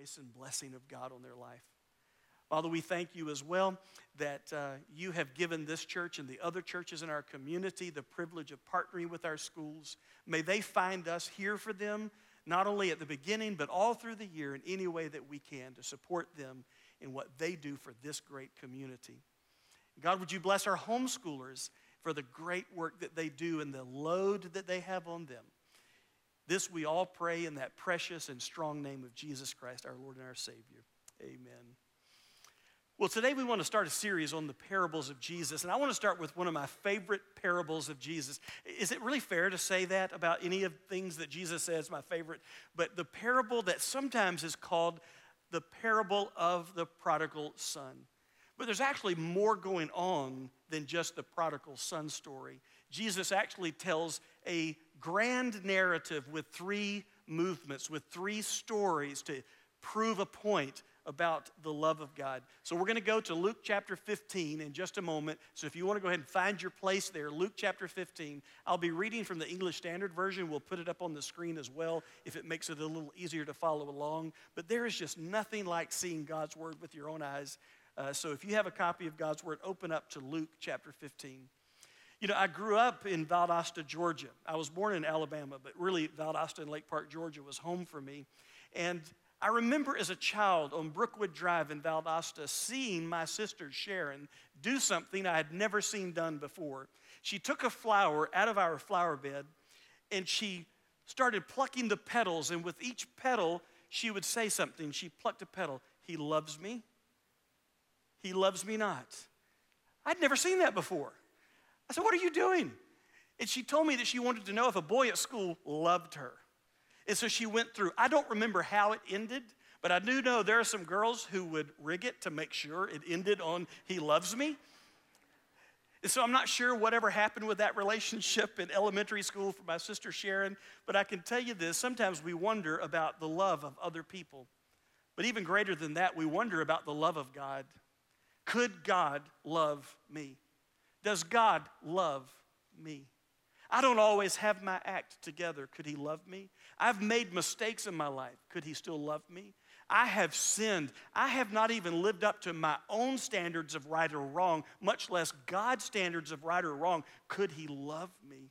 grace and blessing of God on their life. Father, we thank you as well that uh, you have given this church and the other churches in our community the privilege of partnering with our schools. May they find us here for them, not only at the beginning, but all through the year in any way that we can to support them in what they do for this great community. God, would you bless our homeschoolers for the great work that they do and the load that they have on them? This we all pray in that precious and strong name of Jesus Christ, our Lord and our Savior. Amen. Well, today we want to start a series on the parables of Jesus, and I want to start with one of my favorite parables of Jesus. Is it really fair to say that about any of things that Jesus says, my favorite? But the parable that sometimes is called the parable of the prodigal son. But there's actually more going on than just the prodigal son story. Jesus actually tells a grand narrative with three movements, with three stories to prove a point about the love of God. So we're going to go to Luke chapter 15 in just a moment. So if you want to go ahead and find your place there, Luke chapter 15. I'll be reading from the English Standard Version. We'll put it up on the screen as well if it makes it a little easier to follow along. But there is just nothing like seeing God's word with your own eyes. Uh, so if you have a copy of God's word, open up to Luke chapter 15. You know, I grew up in Valdosta, Georgia. I was born in Alabama, but really Valdosta and Lake Park, Georgia was home for me. And I remember as a child on Brookwood Drive in Valdosta seeing my sister Sharon do something I had never seen done before. She took a flower out of our flower bed and she started plucking the petals, and with each petal, she would say something. She plucked a petal. He loves me. He loves me not. I'd never seen that before. I said, What are you doing? And she told me that she wanted to know if a boy at school loved her. And so she went through. I don't remember how it ended, but I do know there are some girls who would rig it to make sure it ended on he loves me. And so I'm not sure whatever happened with that relationship in elementary school for my sister Sharon, but I can tell you this sometimes we wonder about the love of other people. But even greater than that, we wonder about the love of God. Could God love me? Does God love me? I don't always have my act together. Could He love me? I've made mistakes in my life. Could He still love me? I have sinned. I have not even lived up to my own standards of right or wrong, much less God's standards of right or wrong. Could He love me?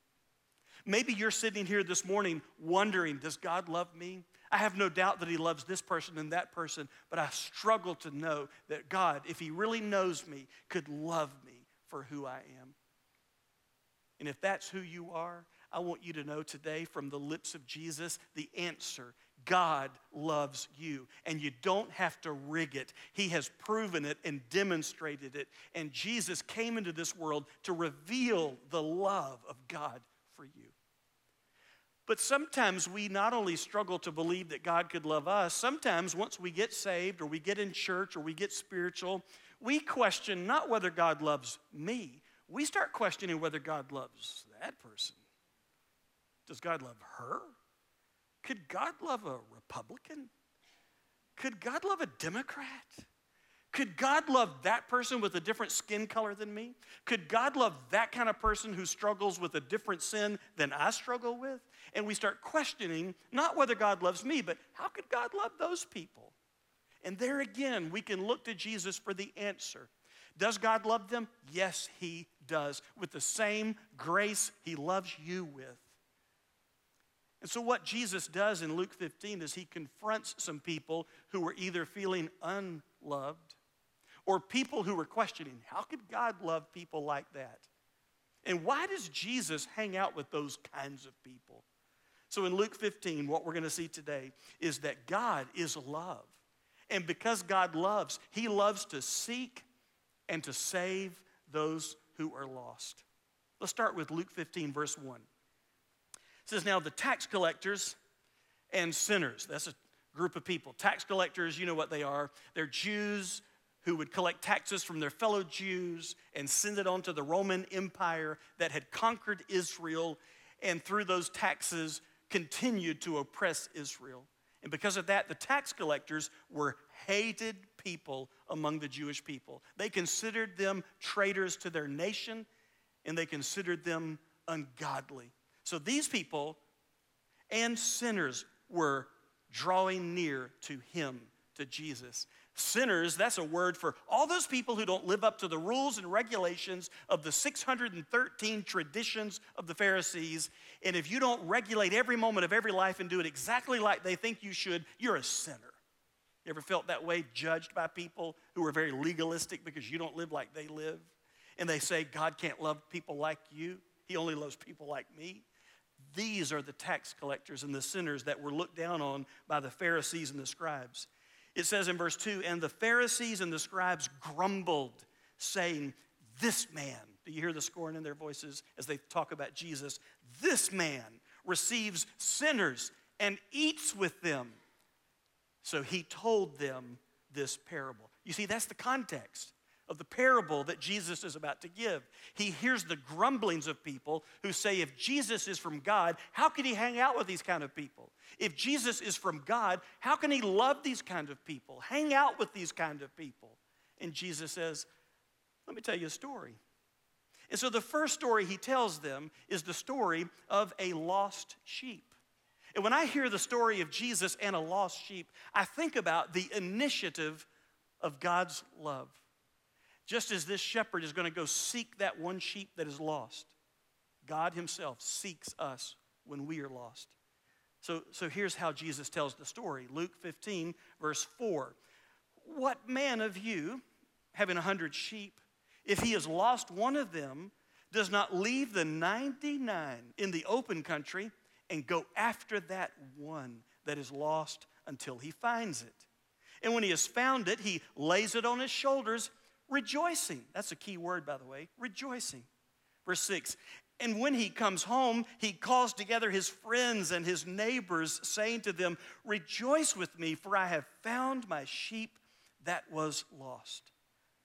Maybe you're sitting here this morning wondering, does God love me? I have no doubt that He loves this person and that person, but I struggle to know that God, if He really knows me, could love me for who I am. And if that's who you are, I want you to know today from the lips of Jesus the answer God loves you. And you don't have to rig it. He has proven it and demonstrated it. And Jesus came into this world to reveal the love of God for you. But sometimes we not only struggle to believe that God could love us, sometimes once we get saved or we get in church or we get spiritual, we question not whether God loves me, we start questioning whether God loves that person. Does God love her? Could God love a Republican? Could God love a Democrat? Could God love that person with a different skin color than me? Could God love that kind of person who struggles with a different sin than I struggle with? And we start questioning not whether God loves me, but how could God love those people? And there again, we can look to Jesus for the answer. Does God love them? Yes, He does, with the same grace He loves you with. And so, what Jesus does in Luke 15 is He confronts some people who were either feeling unloved or people who were questioning how could God love people like that? And why does Jesus hang out with those kinds of people? So, in Luke 15, what we're going to see today is that God is love. And because God loves, He loves to seek and to save those who are lost. Let's start with Luke 15, verse 1. It says, Now the tax collectors and sinners, that's a group of people. Tax collectors, you know what they are. They're Jews who would collect taxes from their fellow Jews and send it on to the Roman Empire that had conquered Israel and through those taxes continued to oppress Israel. And because of that, the tax collectors were hated people among the Jewish people. They considered them traitors to their nation and they considered them ungodly. So these people and sinners were drawing near to him to Jesus. Sinners, that's a word for all those people who don't live up to the rules and regulations of the 613 traditions of the Pharisees. And if you don't regulate every moment of every life and do it exactly like they think you should, you're a sinner. You ever felt that way, judged by people who are very legalistic because you don't live like they live? And they say, God can't love people like you, He only loves people like me. These are the tax collectors and the sinners that were looked down on by the Pharisees and the scribes. It says in verse 2 And the Pharisees and the scribes grumbled, saying, This man, do you hear the scorn in their voices as they talk about Jesus? This man receives sinners and eats with them. So he told them this parable. You see, that's the context of the parable that Jesus is about to give. He hears the grumblings of people who say, if Jesus is from God, how can he hang out with these kind of people? If Jesus is from God, how can he love these kind of people, hang out with these kind of people? And Jesus says, let me tell you a story. And so the first story he tells them is the story of a lost sheep. And when I hear the story of Jesus and a lost sheep, I think about the initiative of God's love. Just as this shepherd is going to go seek that one sheep that is lost, God Himself seeks us when we are lost. So, so here's how Jesus tells the story Luke 15, verse 4. What man of you, having a hundred sheep, if he has lost one of them, does not leave the 99 in the open country and go after that one that is lost until he finds it? And when he has found it, he lays it on his shoulders rejoicing. That's a key word, by the way, rejoicing. Verse 6 And when he comes home, he calls together his friends and his neighbors, saying to them, Rejoice with me, for I have found my sheep that was lost.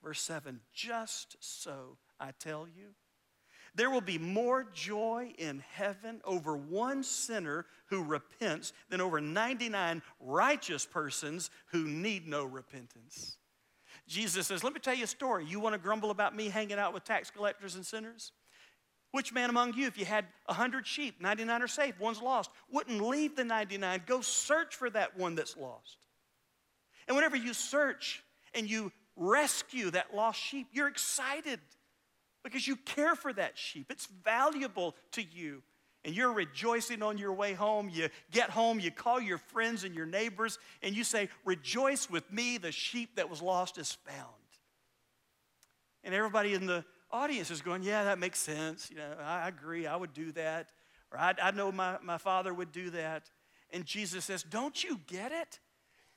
Verse 7 Just so I tell you, there will be more joy in heaven over one sinner who repents than over 99 righteous persons who need no repentance. Jesus says, Let me tell you a story. You want to grumble about me hanging out with tax collectors and sinners? Which man among you, if you had 100 sheep, 99 are safe, one's lost, wouldn't leave the 99, go search for that one that's lost? And whenever you search and you rescue that lost sheep, you're excited because you care for that sheep. It's valuable to you and you're rejoicing on your way home. You get home, you call your friends and your neighbors, and you say, Rejoice with me, the sheep that was lost is found. And everybody in the audience is going, Yeah, that makes sense. You know, I agree, I would do that. Or I, I know my, my father would do that. And Jesus says, Don't you get it?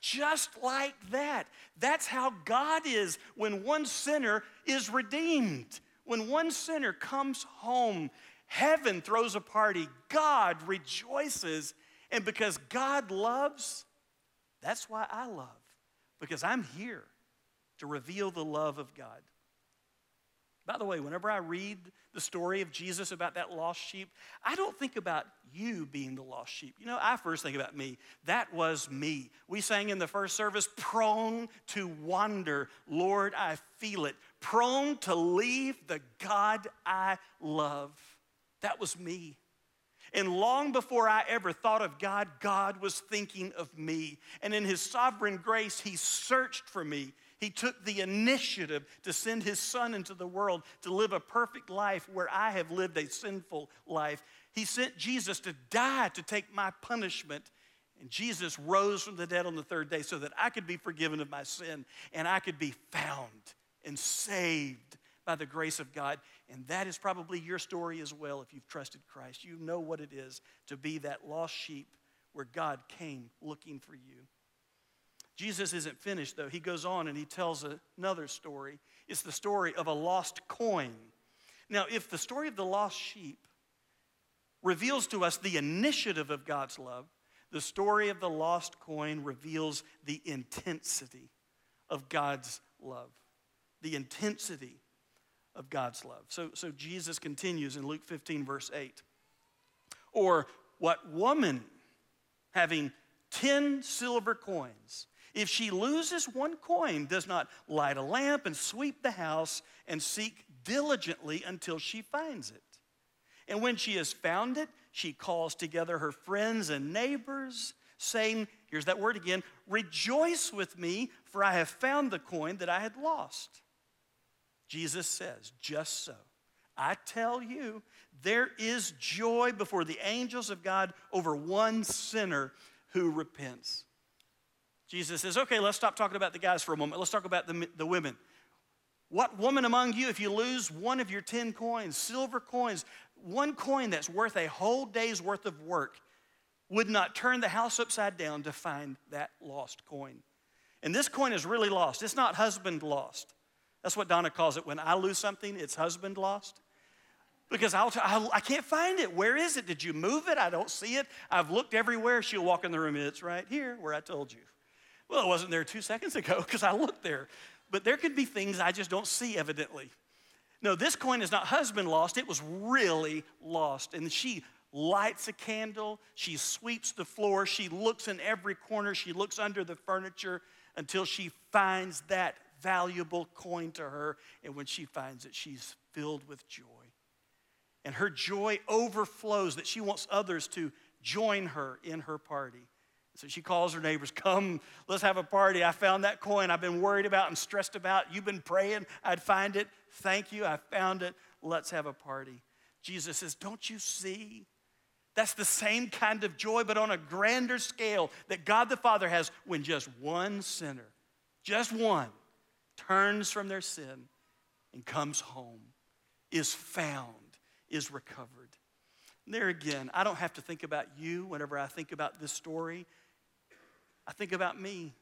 Just like that. That's how God is when one sinner is redeemed. When one sinner comes home Heaven throws a party. God rejoices. And because God loves, that's why I love, because I'm here to reveal the love of God. By the way, whenever I read the story of Jesus about that lost sheep, I don't think about you being the lost sheep. You know, I first think about me. That was me. We sang in the first service, prone to wander. Lord, I feel it. Prone to leave the God I love. That was me. And long before I ever thought of God, God was thinking of me. And in His sovereign grace, He searched for me. He took the initiative to send His Son into the world to live a perfect life where I have lived a sinful life. He sent Jesus to die to take my punishment. And Jesus rose from the dead on the third day so that I could be forgiven of my sin and I could be found and saved by the grace of God. And that is probably your story as well if you've trusted Christ. You know what it is to be that lost sheep where God came looking for you. Jesus isn't finished, though. He goes on and he tells another story. It's the story of a lost coin. Now, if the story of the lost sheep reveals to us the initiative of God's love, the story of the lost coin reveals the intensity of God's love. The intensity of God's love. So, so Jesus continues in Luke 15, verse 8. Or what woman having 10 silver coins, if she loses one coin, does not light a lamp and sweep the house and seek diligently until she finds it? And when she has found it, she calls together her friends and neighbors, saying, here's that word again, rejoice with me, for I have found the coin that I had lost. Jesus says, just so. I tell you, there is joy before the angels of God over one sinner who repents. Jesus says, okay, let's stop talking about the guys for a moment. Let's talk about the, the women. What woman among you, if you lose one of your 10 coins, silver coins, one coin that's worth a whole day's worth of work, would not turn the house upside down to find that lost coin? And this coin is really lost. It's not husband lost. That's what Donna calls it. When I lose something, it's husband lost. Because I'll I can't find it. Where is it? Did you move it? I don't see it. I've looked everywhere. She'll walk in the room. and It's right here where I told you. Well, it wasn't there two seconds ago because I looked there. But there could be things I just don't see, evidently. No, this coin is not husband lost, it was really lost. And she lights a candle, she sweeps the floor, she looks in every corner, she looks under the furniture until she finds that valuable coin to her. And when she finds it, she's filled with joy. And her joy overflows that she wants others to join her in her party. So she calls her neighbors, Come, let's have a party. I found that coin I've been worried about and stressed about. You've been praying I'd find it. Thank you, I found it. Let's have a party. Jesus says, Don't you see? That's the same kind of joy, but on a grander scale that God the Father has when just one sinner, just one, turns from their sin and comes home, is found, is recovered. And there again, I don't have to think about you whenever I think about this story. I think about me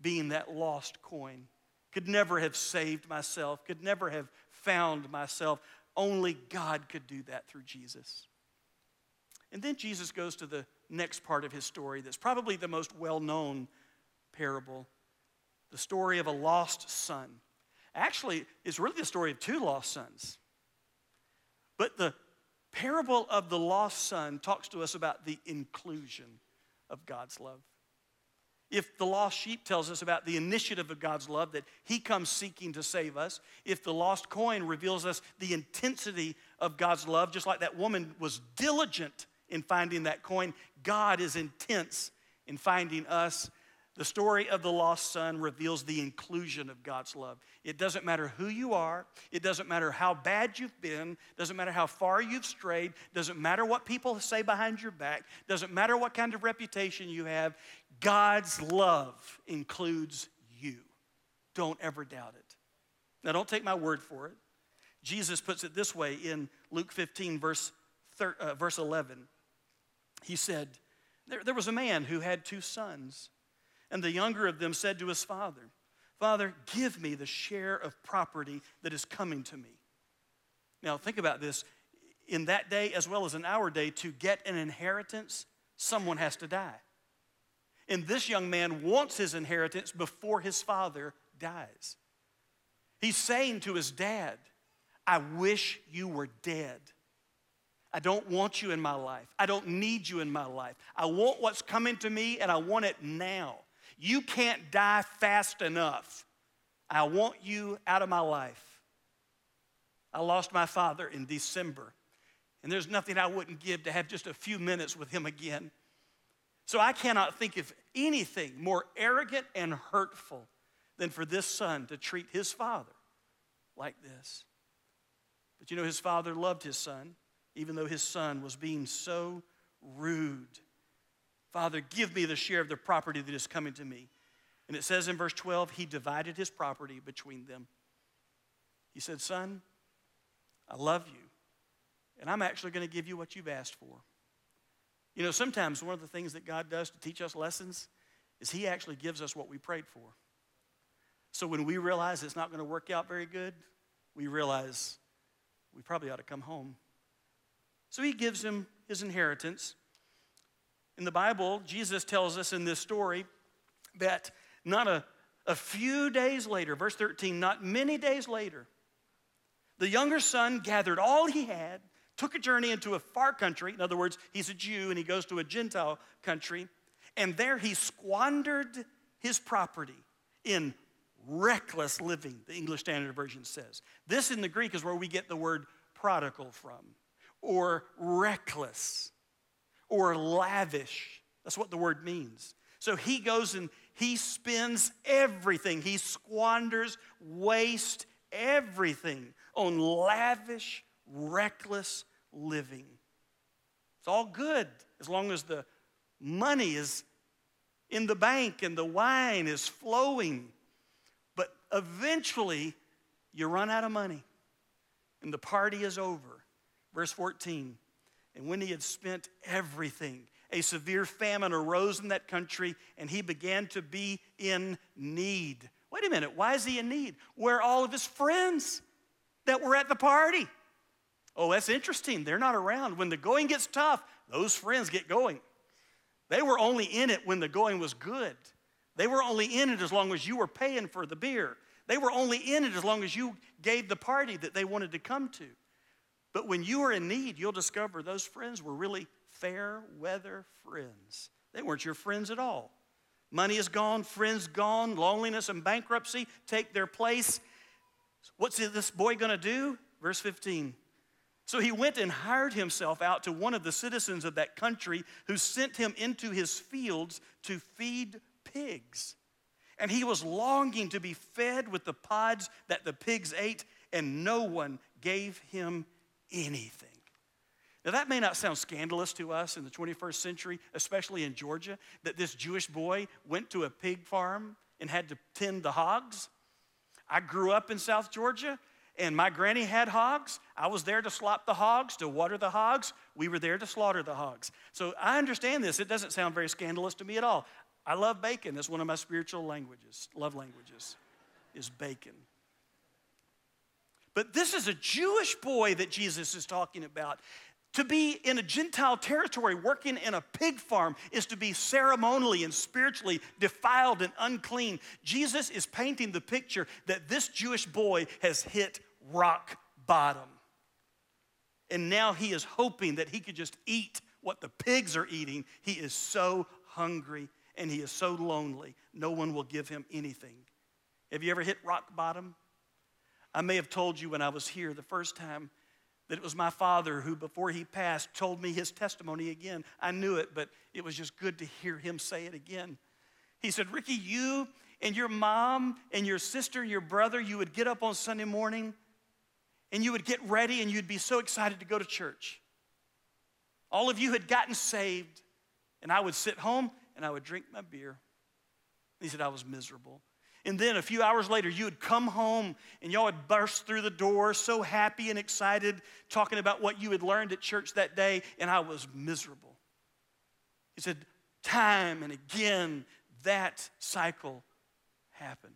being that lost coin. Could never have saved myself, could never have found myself. Only God could do that through Jesus. And then Jesus goes to the next part of his story that's probably the most well known parable the story of a lost son. Actually, it's really the story of two lost sons. But the parable of the lost son talks to us about the inclusion of God's love. If the lost sheep tells us about the initiative of God's love, that He comes seeking to save us, if the lost coin reveals us the intensity of God's love, just like that woman was diligent in finding that coin, God is intense in finding us the story of the lost son reveals the inclusion of God's love. It doesn't matter who you are, it doesn't matter how bad you've been, doesn't matter how far you've strayed, doesn't matter what people say behind your back, doesn't matter what kind of reputation you have. God's love includes you. Don't ever doubt it. Now, don't take my word for it. Jesus puts it this way in Luke 15, verse, thir- uh, verse 11. He said, there, there was a man who had two sons. And the younger of them said to his father, Father, give me the share of property that is coming to me. Now, think about this. In that day, as well as in our day, to get an inheritance, someone has to die. And this young man wants his inheritance before his father dies. He's saying to his dad, I wish you were dead. I don't want you in my life. I don't need you in my life. I want what's coming to me and I want it now. You can't die fast enough. I want you out of my life. I lost my father in December, and there's nothing I wouldn't give to have just a few minutes with him again. So I cannot think of anything more arrogant and hurtful than for this son to treat his father like this. But you know, his father loved his son, even though his son was being so rude Father, give me the share of the property that is coming to me. And it says in verse 12, he divided his property between them. He said, Son, I love you, and I'm actually going to give you what you've asked for. You know, sometimes one of the things that God does to teach us lessons is he actually gives us what we prayed for. So when we realize it's not going to work out very good, we realize we probably ought to come home. So he gives him his inheritance. In the Bible, Jesus tells us in this story that not a, a few days later, verse 13, not many days later, the younger son gathered all he had, took a journey into a far country. In other words, he's a Jew and he goes to a Gentile country, and there he squandered his property in reckless living, the English Standard Version says. This in the Greek is where we get the word prodigal from, or reckless or lavish. That's what the word means. So he goes and he spends everything. He squanders, wastes everything on lavish, reckless living. It's all good as long as the money is in the bank and the wine is flowing. But eventually, you run out of money and the party is over. Verse 14. And when he had spent everything, a severe famine arose in that country and he began to be in need. Wait a minute, why is he in need? Where are all of his friends that were at the party? Oh, that's interesting. They're not around. When the going gets tough, those friends get going. They were only in it when the going was good. They were only in it as long as you were paying for the beer. They were only in it as long as you gave the party that they wanted to come to. But when you are in need, you'll discover those friends were really fair weather friends. They weren't your friends at all. Money is gone, friends gone, loneliness and bankruptcy take their place. What's this boy going to do? Verse 15. So he went and hired himself out to one of the citizens of that country who sent him into his fields to feed pigs. And he was longing to be fed with the pods that the pigs ate, and no one gave him anything. Now, that may not sound scandalous to us in the 21st century, especially in Georgia, that this Jewish boy went to a pig farm and had to tend the hogs. I grew up in South Georgia, and my granny had hogs. I was there to slop the hogs, to water the hogs. We were there to slaughter the hogs. So I understand this. It doesn't sound very scandalous to me at all. I love bacon. That's one of my spiritual languages, love languages, is bacon. But this is a Jewish boy that Jesus is talking about. To be in a Gentile territory working in a pig farm is to be ceremonially and spiritually defiled and unclean. Jesus is painting the picture that this Jewish boy has hit rock bottom. And now he is hoping that he could just eat what the pigs are eating. He is so hungry and he is so lonely, no one will give him anything. Have you ever hit rock bottom? I may have told you when I was here the first time that it was my father who, before he passed, told me his testimony again. I knew it, but it was just good to hear him say it again. He said, Ricky, you and your mom and your sister and your brother, you would get up on Sunday morning and you would get ready and you'd be so excited to go to church. All of you had gotten saved, and I would sit home and I would drink my beer. He said, I was miserable. And then a few hours later, you would come home and y'all would burst through the door so happy and excited, talking about what you had learned at church that day, and I was miserable. He said, time and again, that cycle happened.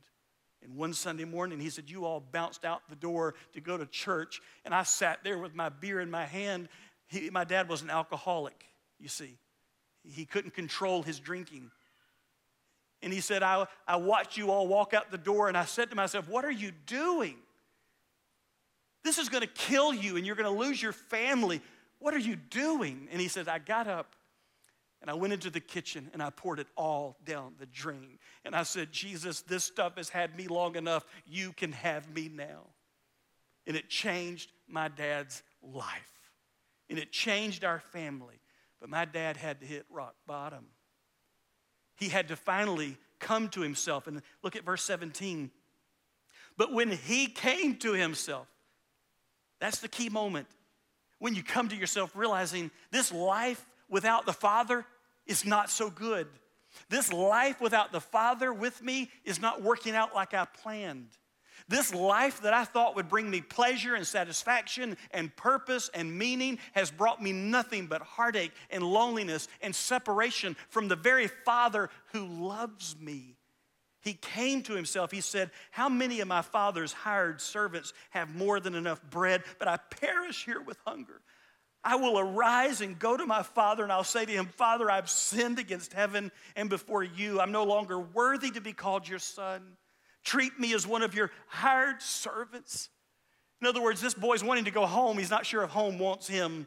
And one Sunday morning, he said, You all bounced out the door to go to church, and I sat there with my beer in my hand. He, my dad was an alcoholic, you see. He couldn't control his drinking. And he said, I, I watched you all walk out the door, and I said to myself, What are you doing? This is going to kill you, and you're going to lose your family. What are you doing? And he said, I got up and I went into the kitchen and I poured it all down the drain. And I said, Jesus, this stuff has had me long enough. You can have me now. And it changed my dad's life. And it changed our family. But my dad had to hit rock bottom. He had to finally come to himself. And look at verse 17. But when he came to himself, that's the key moment. When you come to yourself realizing this life without the Father is not so good. This life without the Father with me is not working out like I planned. This life that I thought would bring me pleasure and satisfaction and purpose and meaning has brought me nothing but heartache and loneliness and separation from the very Father who loves me. He came to himself. He said, How many of my father's hired servants have more than enough bread, but I perish here with hunger? I will arise and go to my father, and I'll say to him, Father, I've sinned against heaven and before you. I'm no longer worthy to be called your son. Treat me as one of your hired servants. In other words, this boy's wanting to go home. He's not sure if home wants him.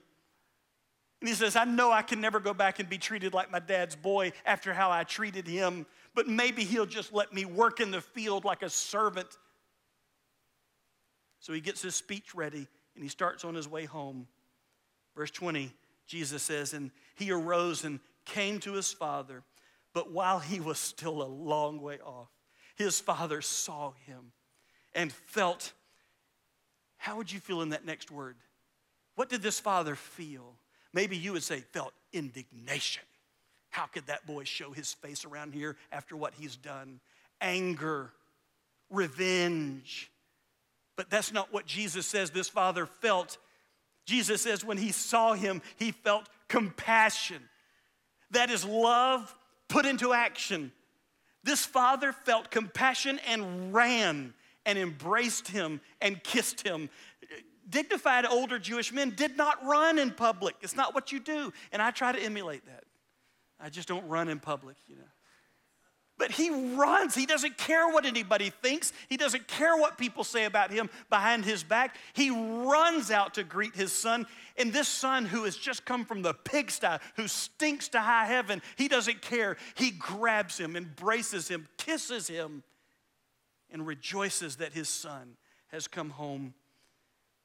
And he says, I know I can never go back and be treated like my dad's boy after how I treated him, but maybe he'll just let me work in the field like a servant. So he gets his speech ready and he starts on his way home. Verse 20, Jesus says, And he arose and came to his father, but while he was still a long way off, his father saw him and felt. How would you feel in that next word? What did this father feel? Maybe you would say, felt indignation. How could that boy show his face around here after what he's done? Anger, revenge. But that's not what Jesus says this father felt. Jesus says when he saw him, he felt compassion. That is love put into action. This father felt compassion and ran and embraced him and kissed him. Dignified older Jewish men did not run in public. It's not what you do. And I try to emulate that. I just don't run in public, you know. But he runs. He doesn't care what anybody thinks. He doesn't care what people say about him behind his back. He runs out to greet his son. And this son, who has just come from the pigsty, who stinks to high heaven, he doesn't care. He grabs him, embraces him, kisses him, and rejoices that his son has come home.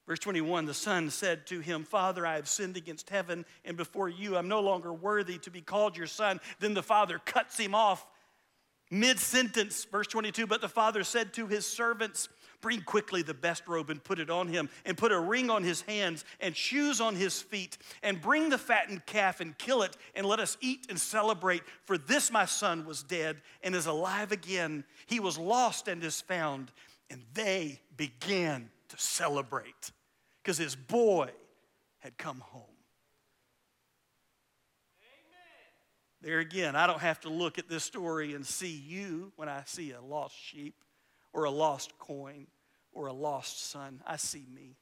Verse 21 The son said to him, Father, I have sinned against heaven and before you. I'm no longer worthy to be called your son. Then the father cuts him off Mid sentence, verse 22 But the father said to his servants, Bring quickly the best robe and put it on him, and put a ring on his hands and shoes on his feet, and bring the fattened calf and kill it, and let us eat and celebrate. For this my son was dead and is alive again. He was lost and is found. And they began to celebrate because his boy had come home. There again, I don't have to look at this story and see you when I see a lost sheep or a lost coin or a lost son. I see me.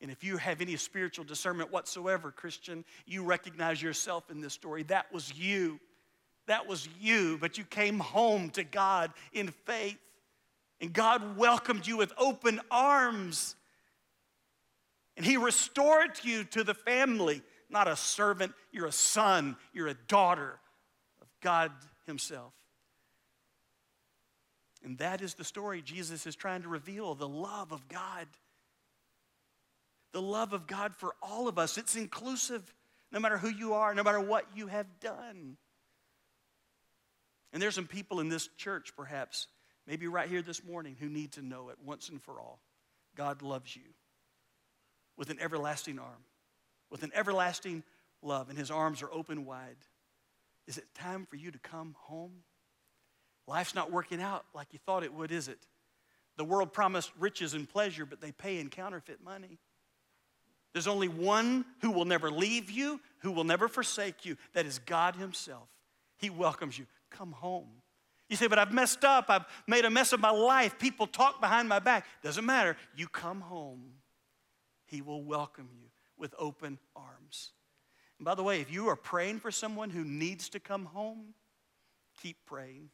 And if you have any spiritual discernment whatsoever, Christian, you recognize yourself in this story. That was you. That was you, but you came home to God in faith. And God welcomed you with open arms. And He restored you to the family not a servant, you're a son, you're a daughter of God Himself. And that is the story Jesus is trying to reveal the love of God. The love of God for all of us. It's inclusive, no matter who you are, no matter what you have done. And there's some people in this church, perhaps, maybe right here this morning, who need to know it once and for all. God loves you with an everlasting arm with an everlasting love, and his arms are open wide. Is it time for you to come home? Life's not working out like you thought it would, is it? The world promised riches and pleasure, but they pay in counterfeit money. There's only one who will never leave you, who will never forsake you. That is God Himself. He welcomes you. Come home. You say, but I've messed up. I've made a mess of my life. People talk behind my back. Doesn't matter. You come home. He will welcome you with open arms. And by the way, if you are praying for someone who needs to come home, keep praying.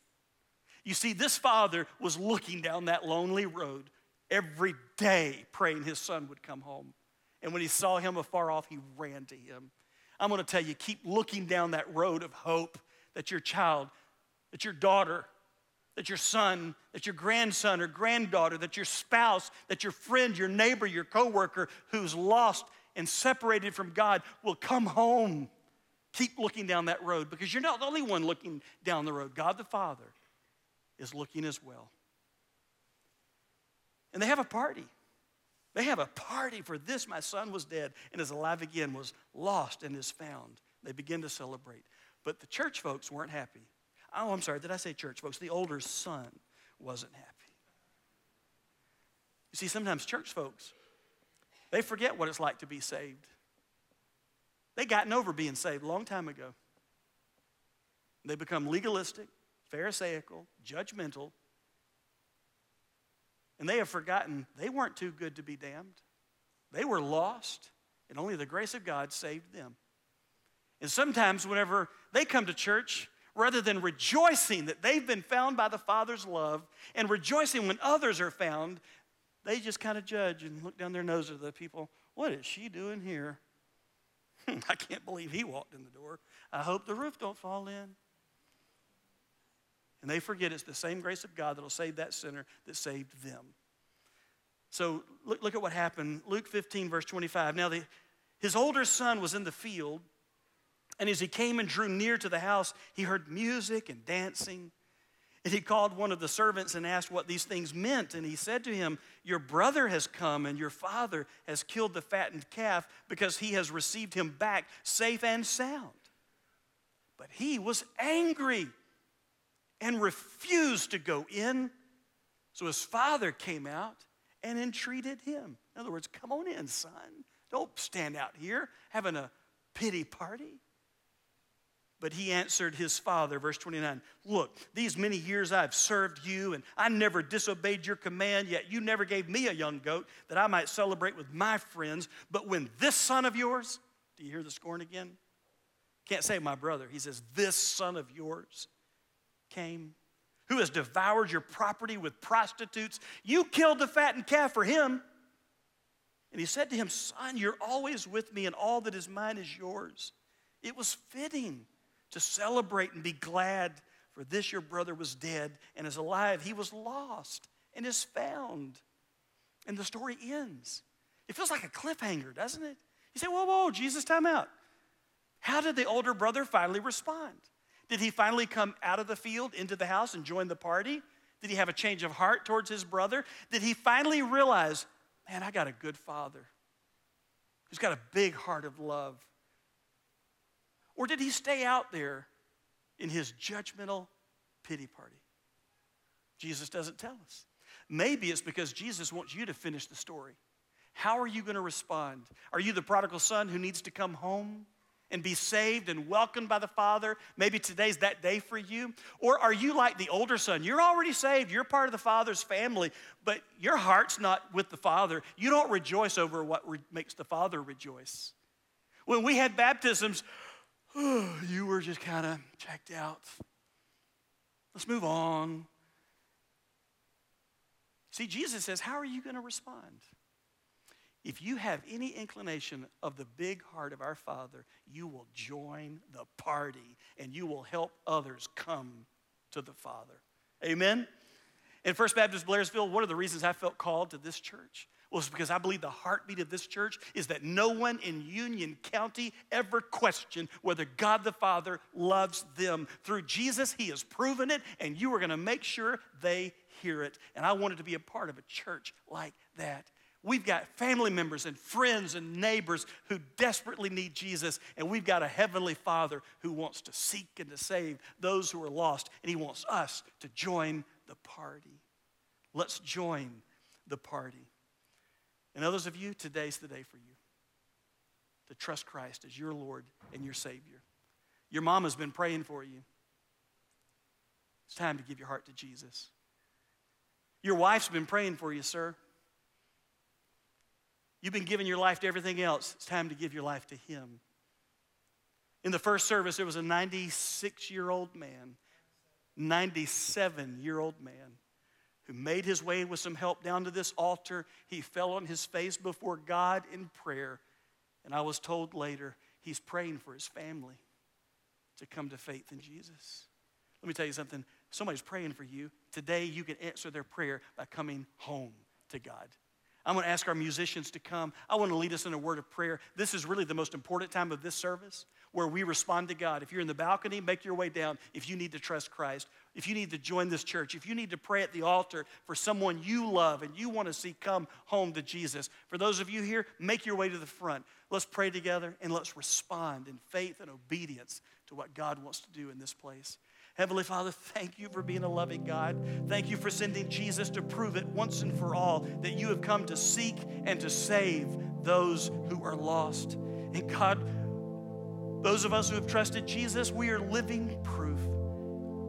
You see, this father was looking down that lonely road every day praying his son would come home. And when he saw him afar off, he ran to him. I'm going to tell you, keep looking down that road of hope that your child, that your daughter, that your son, that your grandson or granddaughter, that your spouse, that your friend, your neighbor, your coworker who's lost and separated from God will come home. Keep looking down that road because you're not the only one looking down the road. God the Father is looking as well. And they have a party. They have a party for this. My son was dead and is alive again, was lost and is found. They begin to celebrate. But the church folks weren't happy. Oh, I'm sorry, did I say church folks? The older son wasn't happy. You see, sometimes church folks they forget what it's like to be saved. They gotten over being saved a long time ago. They become legalistic, pharisaical, judgmental, and they have forgotten they weren't too good to be damned. They were lost, and only the grace of God saved them. And sometimes, whenever they come to church, rather than rejoicing that they've been found by the Father's love and rejoicing when others are found, they just kind of judge and look down their nose at the people. What is she doing here? I can't believe he walked in the door. I hope the roof don't fall in. And they forget it's the same grace of God that'll save that sinner that saved them. So look, look at what happened. Luke 15, verse 25. Now, the, his older son was in the field, And as he came and drew near to the house, he heard music and dancing. And he called one of the servants and asked what these things meant. And he said to him, Your brother has come, and your father has killed the fattened calf because he has received him back safe and sound. But he was angry and refused to go in. So his father came out and entreated him. In other words, come on in, son. Don't stand out here having a pity party. But he answered his father, verse 29 Look, these many years I've served you, and I never disobeyed your command, yet you never gave me a young goat that I might celebrate with my friends. But when this son of yours, do you hear the scorn again? Can't say my brother. He says, This son of yours came, who has devoured your property with prostitutes. You killed the fattened calf for him. And he said to him, Son, you're always with me, and all that is mine is yours. It was fitting to celebrate and be glad, for this your brother was dead and is alive. He was lost and is found. And the story ends. It feels like a cliffhanger, doesn't it? You say, Whoa, whoa, Jesus, time out. How did the older brother finally respond? Did he finally come out of the field into the house and join the party? Did he have a change of heart towards his brother? Did he finally realize, man, I got a good father who's got a big heart of love? Or did he stay out there in his judgmental pity party? Jesus doesn't tell us. Maybe it's because Jesus wants you to finish the story. How are you going to respond? Are you the prodigal son who needs to come home and be saved and welcomed by the Father? Maybe today's that day for you. Or are you like the older son? You're already saved, you're part of the Father's family, but your heart's not with the Father. You don't rejoice over what re- makes the Father rejoice. When we had baptisms, you were just kind of checked out. Let's move on. See, Jesus says, How are you going to respond? If you have any inclination of the big heart of our Father, you will join the party and you will help others come to the Father. Amen? In First Baptist Blairsville, one of the reasons I felt called to this church it's because I believe the heartbeat of this church is that no one in Union County ever questioned whether God the Father loves them. Through Jesus, He has proven it, and you are going to make sure they hear it. And I wanted to be a part of a church like that. We've got family members and friends and neighbors who desperately need Jesus, and we've got a heavenly Father who wants to seek and to save those who are lost, and He wants us to join the party. Let's join the party. And others of you, today's the day for you to trust Christ as your Lord and your Savior. Your mom has been praying for you. It's time to give your heart to Jesus. Your wife's been praying for you, sir. You've been giving your life to everything else. It's time to give your life to Him. In the first service, there was a 96 year old man, 97 year old man who made his way with some help down to this altar. He fell on his face before God in prayer. And I was told later he's praying for his family to come to faith in Jesus. Let me tell you something. Somebody's praying for you. Today, you can answer their prayer by coming home to God. I'm going to ask our musicians to come. I want to lead us in a word of prayer. This is really the most important time of this service where we respond to God. If you're in the balcony, make your way down if you need to trust Christ. If you need to join this church, if you need to pray at the altar for someone you love and you want to see come home to Jesus. For those of you here, make your way to the front. Let's pray together and let's respond in faith and obedience to what God wants to do in this place. Heavenly Father, thank you for being a loving God. Thank you for sending Jesus to prove it once and for all that you have come to seek and to save those who are lost. And God, those of us who have trusted Jesus, we are living proof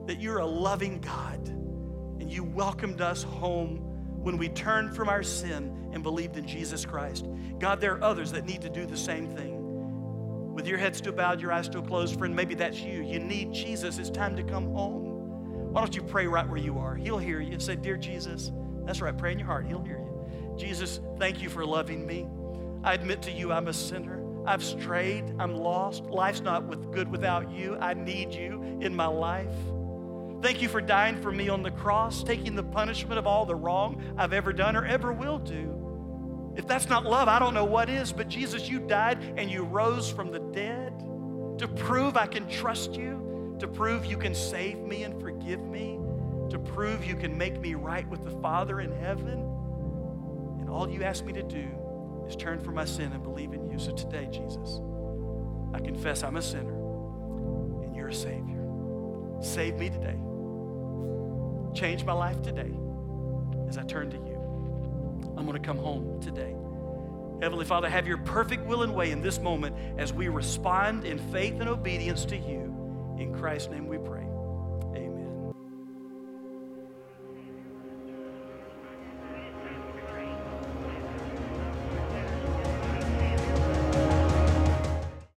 that you're a loving God and you welcomed us home when we turned from our sin and believed in Jesus Christ. God, there are others that need to do the same thing. With your head still bowed, your eyes still closed, friend, maybe that's you. You need Jesus. It's time to come home. Why don't you pray right where you are? He'll hear you. Say, Dear Jesus, that's right, pray in your heart. He'll hear you. Jesus, thank you for loving me. I admit to you I'm a sinner. I've strayed. I'm lost. Life's not with good without you. I need you in my life. Thank you for dying for me on the cross, taking the punishment of all the wrong I've ever done or ever will do. If that's not love, I don't know what is. But Jesus, you died and you rose from the dead to prove I can trust you, to prove you can save me and forgive me, to prove you can make me right with the Father in heaven. And all you ask me to do is turn from my sin and believe in you. So today, Jesus, I confess I'm a sinner and you're a Savior. Save me today. Change my life today as I turn to you. I'm going to come home today. Heavenly Father, have your perfect will and way in this moment as we respond in faith and obedience to you. In Christ's name we pray.